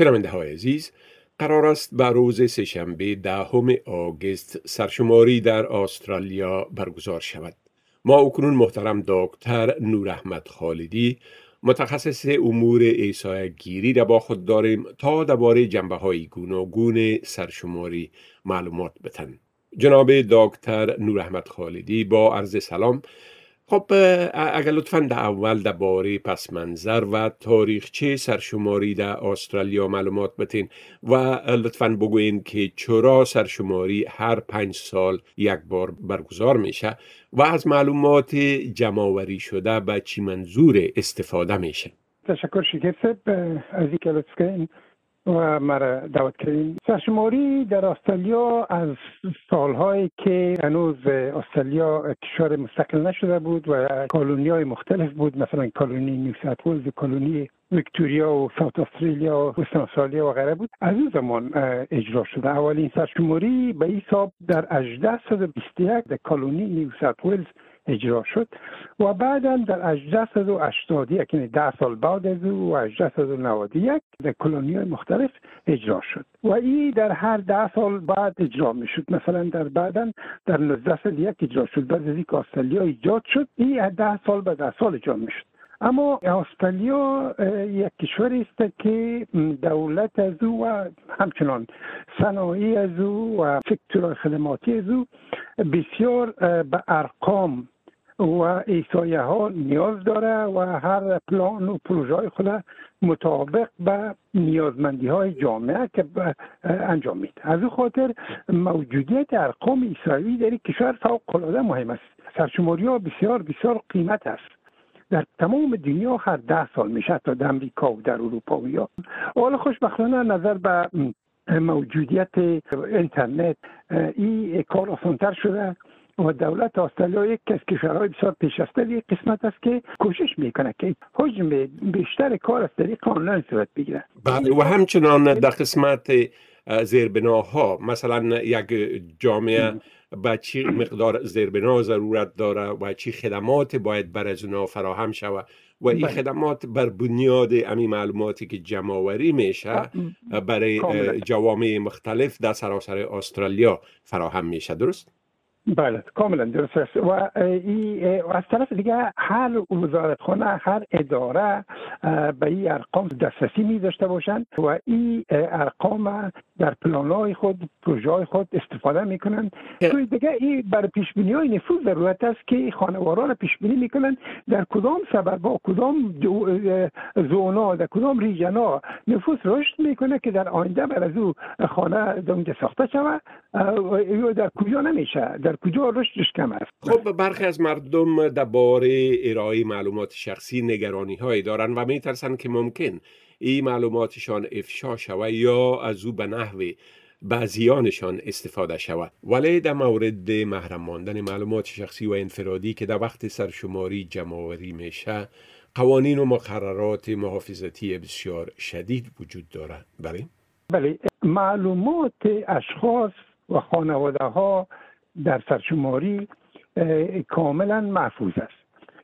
شنونده های عزیز قرار است به روز سهشنبه دهم آگست سرشماری در استرالیا برگزار شود. ما اکنون محترم دکتر نور احمد خالدی متخصص امور ایسای گیری را با خود داریم تا درباره جنبه های گوناگون سرشماری معلومات بتن. جناب دکتر نور احمد خالدی با عرض سلام خب اگر لطفا در اول درباره پس منظر و تاریخچه سرشماری در استرالیا معلومات بتین و لطفا بگوین که چرا سرشماری هر پنج سال یک بار برگزار میشه و از معلومات جمعوری شده به چی منظور استفاده میشه. تشکر شکر از اینکه لطف و مرا دعوت کردیم سرشماری در استرالیا از سالهایی که هنوز استرالیا کشور مستقل نشده بود و کالونی های مختلف بود مثلا کالونی نیو ساوت کالونی ویکتوریا و ساوت استرالیا و وسترن استرالیا و غیره بود. از اون زمان اجرا شده. اولین سرشماری به حساب در 1821 در کالونی نیو ولز اجرا شد و بعدا در 1881 یعنی ده سال بعد از او و 1891 در کلونی های مختلف اجرا شد. و این در هر ده سال بعد اجرا می شد مثلا در بعدا در 1901 اجرا شد. بعد از اینکه استرالیا ایجاد شد این ده سال به ده سال اجرا می شد اما استرالیا یک کشوری است که دولت از او و همچنان صنایع از او و فکتور خدماتی از او بسیار به ارقام و ایسایه ها نیاز داره و هر پلان و پروژه خود مطابق به نیازمندی های جامعه که انجام میده. از او خاطر موجودیت ارقام ایسایی در کشور فوق العاده مهم است. سرشماری ها بسیار بسیار قیمت است. در تمام دنیا هر ده سال میشه تا در امریکا و در اروپا و یا. حالا خوشبختانه نظر به موجودیت اینترنت این کار آسانتر شده. و دولت استرالیا یک از کشورهای بسیار پیشرفته یک قسمت است که کوشش می‌کنه که حجم بیشتر کار از طریق آنلاین صورت بگیره بله و همچنان در قسمت زیربناها مثلا یک جامعه به چی مقدار زیربنا ضرورت داره و چی خدمات باید بر از اونا فراهم شود و این بله. خدمات بر بنیاد امی معلوماتی که جمعوری میشه برای جوامع مختلف در سراسر استرالیا فراهم میشه درست؟ بله کاملا درست است. و از طرف دیگه هر وزارتخانه هر اداره به این ارقام دسترسی می داشته باشند و این ارقام در پلان خود پروژه خود استفاده می‌کنن توی دیگه این بر پیش بینی های نفوذ ضرورت است که خانواران پیش بینی می‌کنن در کدام سبب با کدام زونا در کدام ریجنا نفوذ رشد می‌کنه که در آینده بر از او خانه دونجا ساخته شود؟ یا در کجا نمیشه؟ در کجا رشدش کم است؟ خب برخی از مردم درباره ارائه معلومات شخصی نگرانی هایی دارند و میترسند که ممکن این معلوماتشان افشا شود یا از او به نحو بعضیانشان استفاده شود. ولی در مورد محرم ماندن معلومات شخصی و انفرادی که در وقت سرشماری جمعوری میشه قوانین و مقررات محافظتی بسیار شدید وجود دارد. بله؟ بله معلومات اشخاص و خانواده ها در سرشماری کاملا محفوظ است.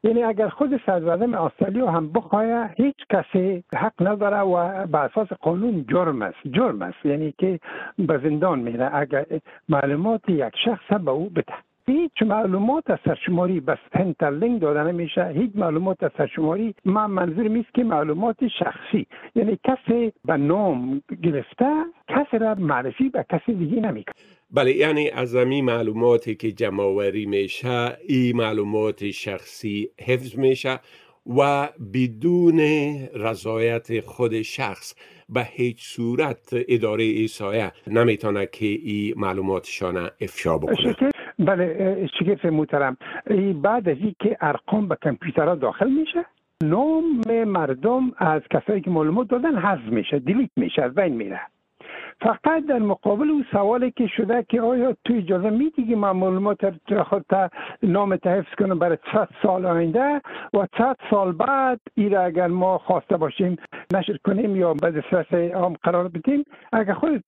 یعنی اگر خود صدراعظم استرالیا هم بخواه هیچ کسی حق نداره و به اساس قانون جرم است. جرم است. یعنی که به زندان میره. اگر معلومات یک شخص به او بده. هیچ معلومات از سرشماری بس هنترلینگ داده نمیشه. هیچ معلومات از سرشماری. من منظور میست که معلومات شخصی. یعنی کسی به نام گرفته کسی را معرفی به کسی دیگه نمی‌کنه. بله یعنی از امی معلوماتی که جمعوری میشه این معلومات شخصی حفظ میشه و بدون رضایت خود شخص به هیچ صورت اداره ایسایه نمی‌تونه که این معلوماتشان افشا بکنه. بله شگفت محترم؟ بعد از که ارقام به کامپیوترها داخل میشه نام مردم از کسایی که معلومات دادن حذف میشه دیلیت میشه از بین میره. فقط در مقابل او سوالی که شده که آیا تو اجازه میدی که من معلومات خود نام حفظ کنم برای 100 سال آینده و 100 سال بعد ای اگر ما خواسته باشیم نشر کنیم یا به دسترس عام قرار بدیم اگر خود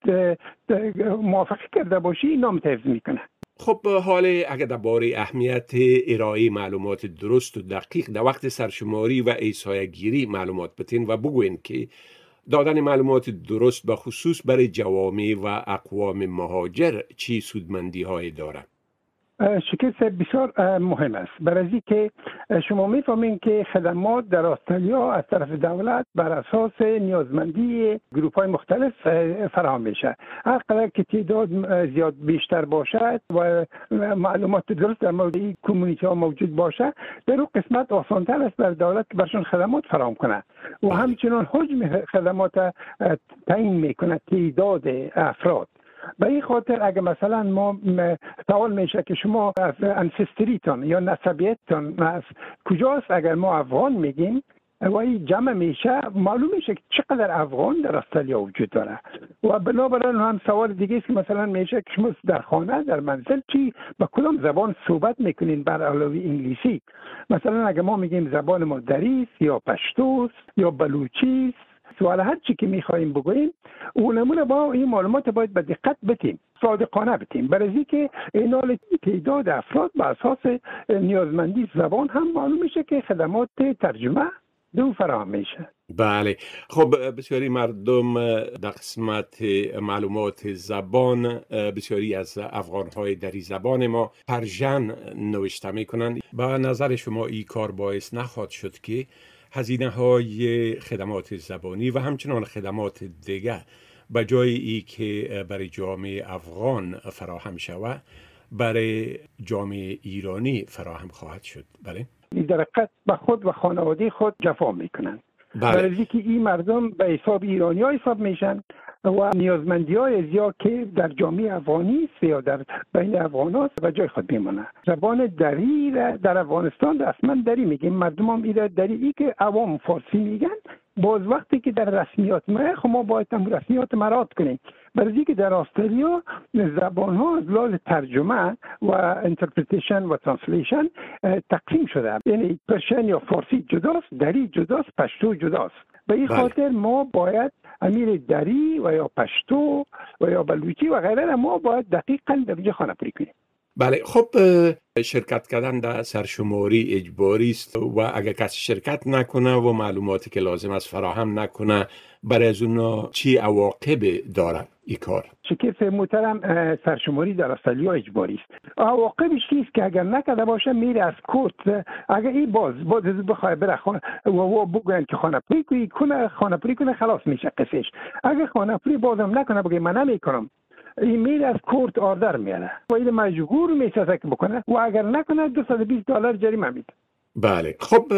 موافقه کرده باشی نام حفظ می‌کنه خب حال اگر درباره اهمیت ارائه معلومات درست و دقیق در وقت سرشماری و ایسای گیری معلومات بتین و بگوین که دادن معلومات درست و خصوص برای جوامع و اقوام مهاجر چی سودمندی های دارد؟ شکست بسیار مهم است. برای که شما می‌فهمین که خدمات در استرالیا از طرف دولت بر اساس نیازمندی گروپ های مختلف فراهم میشه. هر قدر که تعداد زیاد بیشتر باشد و معلومات درست در مورد کمیونیتی ها موجود باشه در اون قسمت آسانتر است بر دولت که برشون خدمات فراهم کنه و همچنان حجم خدمات تعیین می‌کنه تعداد افراد. به این خاطر اگه مثلا ما سوال میشه که شما از انسستریتان یا نسبیتتان از کجاست؟ اگر ما افغان میگیم و این جمع میشه معلوم میشه که چقدر افغان در استرالیا وجود داره. و بنابراین هم سوال دیگه است که مثلا میشه که شما در خانه در منزل چی؟ با کدام زبان صحبت می‌کنین بر علاوه انگلیسی؟ مثلا اگه ما میگیم زبان ما دریس یا پشتوست یا بلوچی سوال هر چی که می‌خواهیم بگوییم اونمون با این معلومات باید به دقت بتیم صادقانه بتیم. برای که اینال تعداد افراد به اساس نیازمندی زبان هم معلوم میشه که خدمات ترجمه دو فراهم میشه. بله. خب بسیاری مردم در قسمت معلومات زبان بسیاری از افغان های دری زبان ما پرژن نوشته می‌کنند. با نظر شما این کار باعث نخواد شد که هزینه های خدمات زبانی و همچنان خدمات دیگر به جای ای که برای جامعه افغان فراهم شود برای جامعه ایرانی فراهم خواهد شد. بله. در به خود و خانواده خود جفا می‌کنند. بله. برای که این مردم به حساب ایرانی ها حساب میشن. و نیازمندی های زیاد که در جامعه افغانی است یا در بین افغان هاست و جای خود میمونه زبان دری در افغانستان رسما دری میگیم. مردم هم ایره دری ای که عوام فارسی میگن. باز وقتی که در رسمیات ما خب ما باید هم رسمیات مراعات کنیم. برای که در استرالیا زبان ها از لحاظ ترجمه و interpretation و translation تقسیم شده. یعنی Persian یا فارسی جداست دری جداست پشتو جداست. به این بله. خاطر ما باید همی دری و یا پشتو و یا بلوچی و غیره ما باید دقیقا در اینجا خانه پری کنیم. بله خب شرکت کردن در سرشماری اجباری است و اگر کسی شرکت نکنه و معلوماتی که لازم است فراهم نکنه برای از اونا چی عواقب داره این کار؟ شکیف محترم سرشماری در استرالیا اجباری است. عواقبش چیست که اگر نکرده باشه میره از کوت اگر این باز باز بخواه بره خانه و و بگوین که خانه پری کنه خانه پری کنه خلاص میشه قصش اگر خانه پری بازم نکنه بگه من نمی‌کنم ایمیل از کورت آردر میاره. و این مجبور میشه بکنه. و اگر نکنه 220 دلار جریمه میده. بله. خب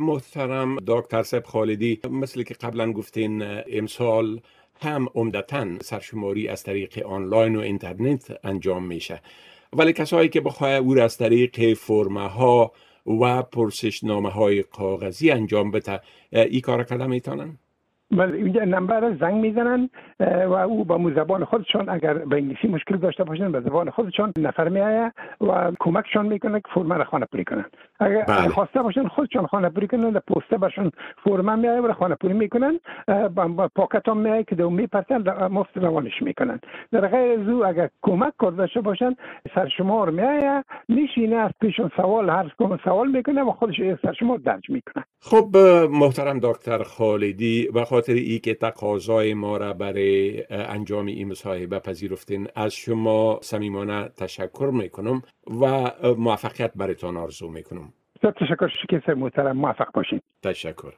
محترم دکتر سب خالدی مثل که قبلا گفتین امسال هم عمدتا سرشماری از طریق آنلاین و اینترنت انجام میشه. ولی کسایی که بخواه او از طریق فرمه ها و پرسشنامه های کاغذی انجام بده ای کار کردن می‌تونن؟ اینجا نمبر زنگ می‌زنن و او با زبان خودشان اگر به انگلیسی مشکل داشته باشن به زبان خودشان نفر میآیه و کمکشان می‌کنه که فرم را خانه پوری کنن. اگر بله. خواسته باشن خودشان خانه پوری کنن در پسته برشون فرم میآیه و خانه پوری می‌کنن با پاکت هم میآیه که دو می‌پرسن مفت روانش می‌کنن. در غیر از او اگر کمک کرده باشن سرشمار میآیه میشینه از پیشون سوال هر سوال می‌کنه و خودش سرشمار درج می‌کنه. خب محترم دکتر خالدی و خاطر ای که تقاضای ما را برای انجام این مصاحبه پذیرفتین از شما صمیمانه تشکر می‌کنم و موفقیت برایتان آرزو می‌کنم. تشکر شکر محترم موفق باشین. تشکر.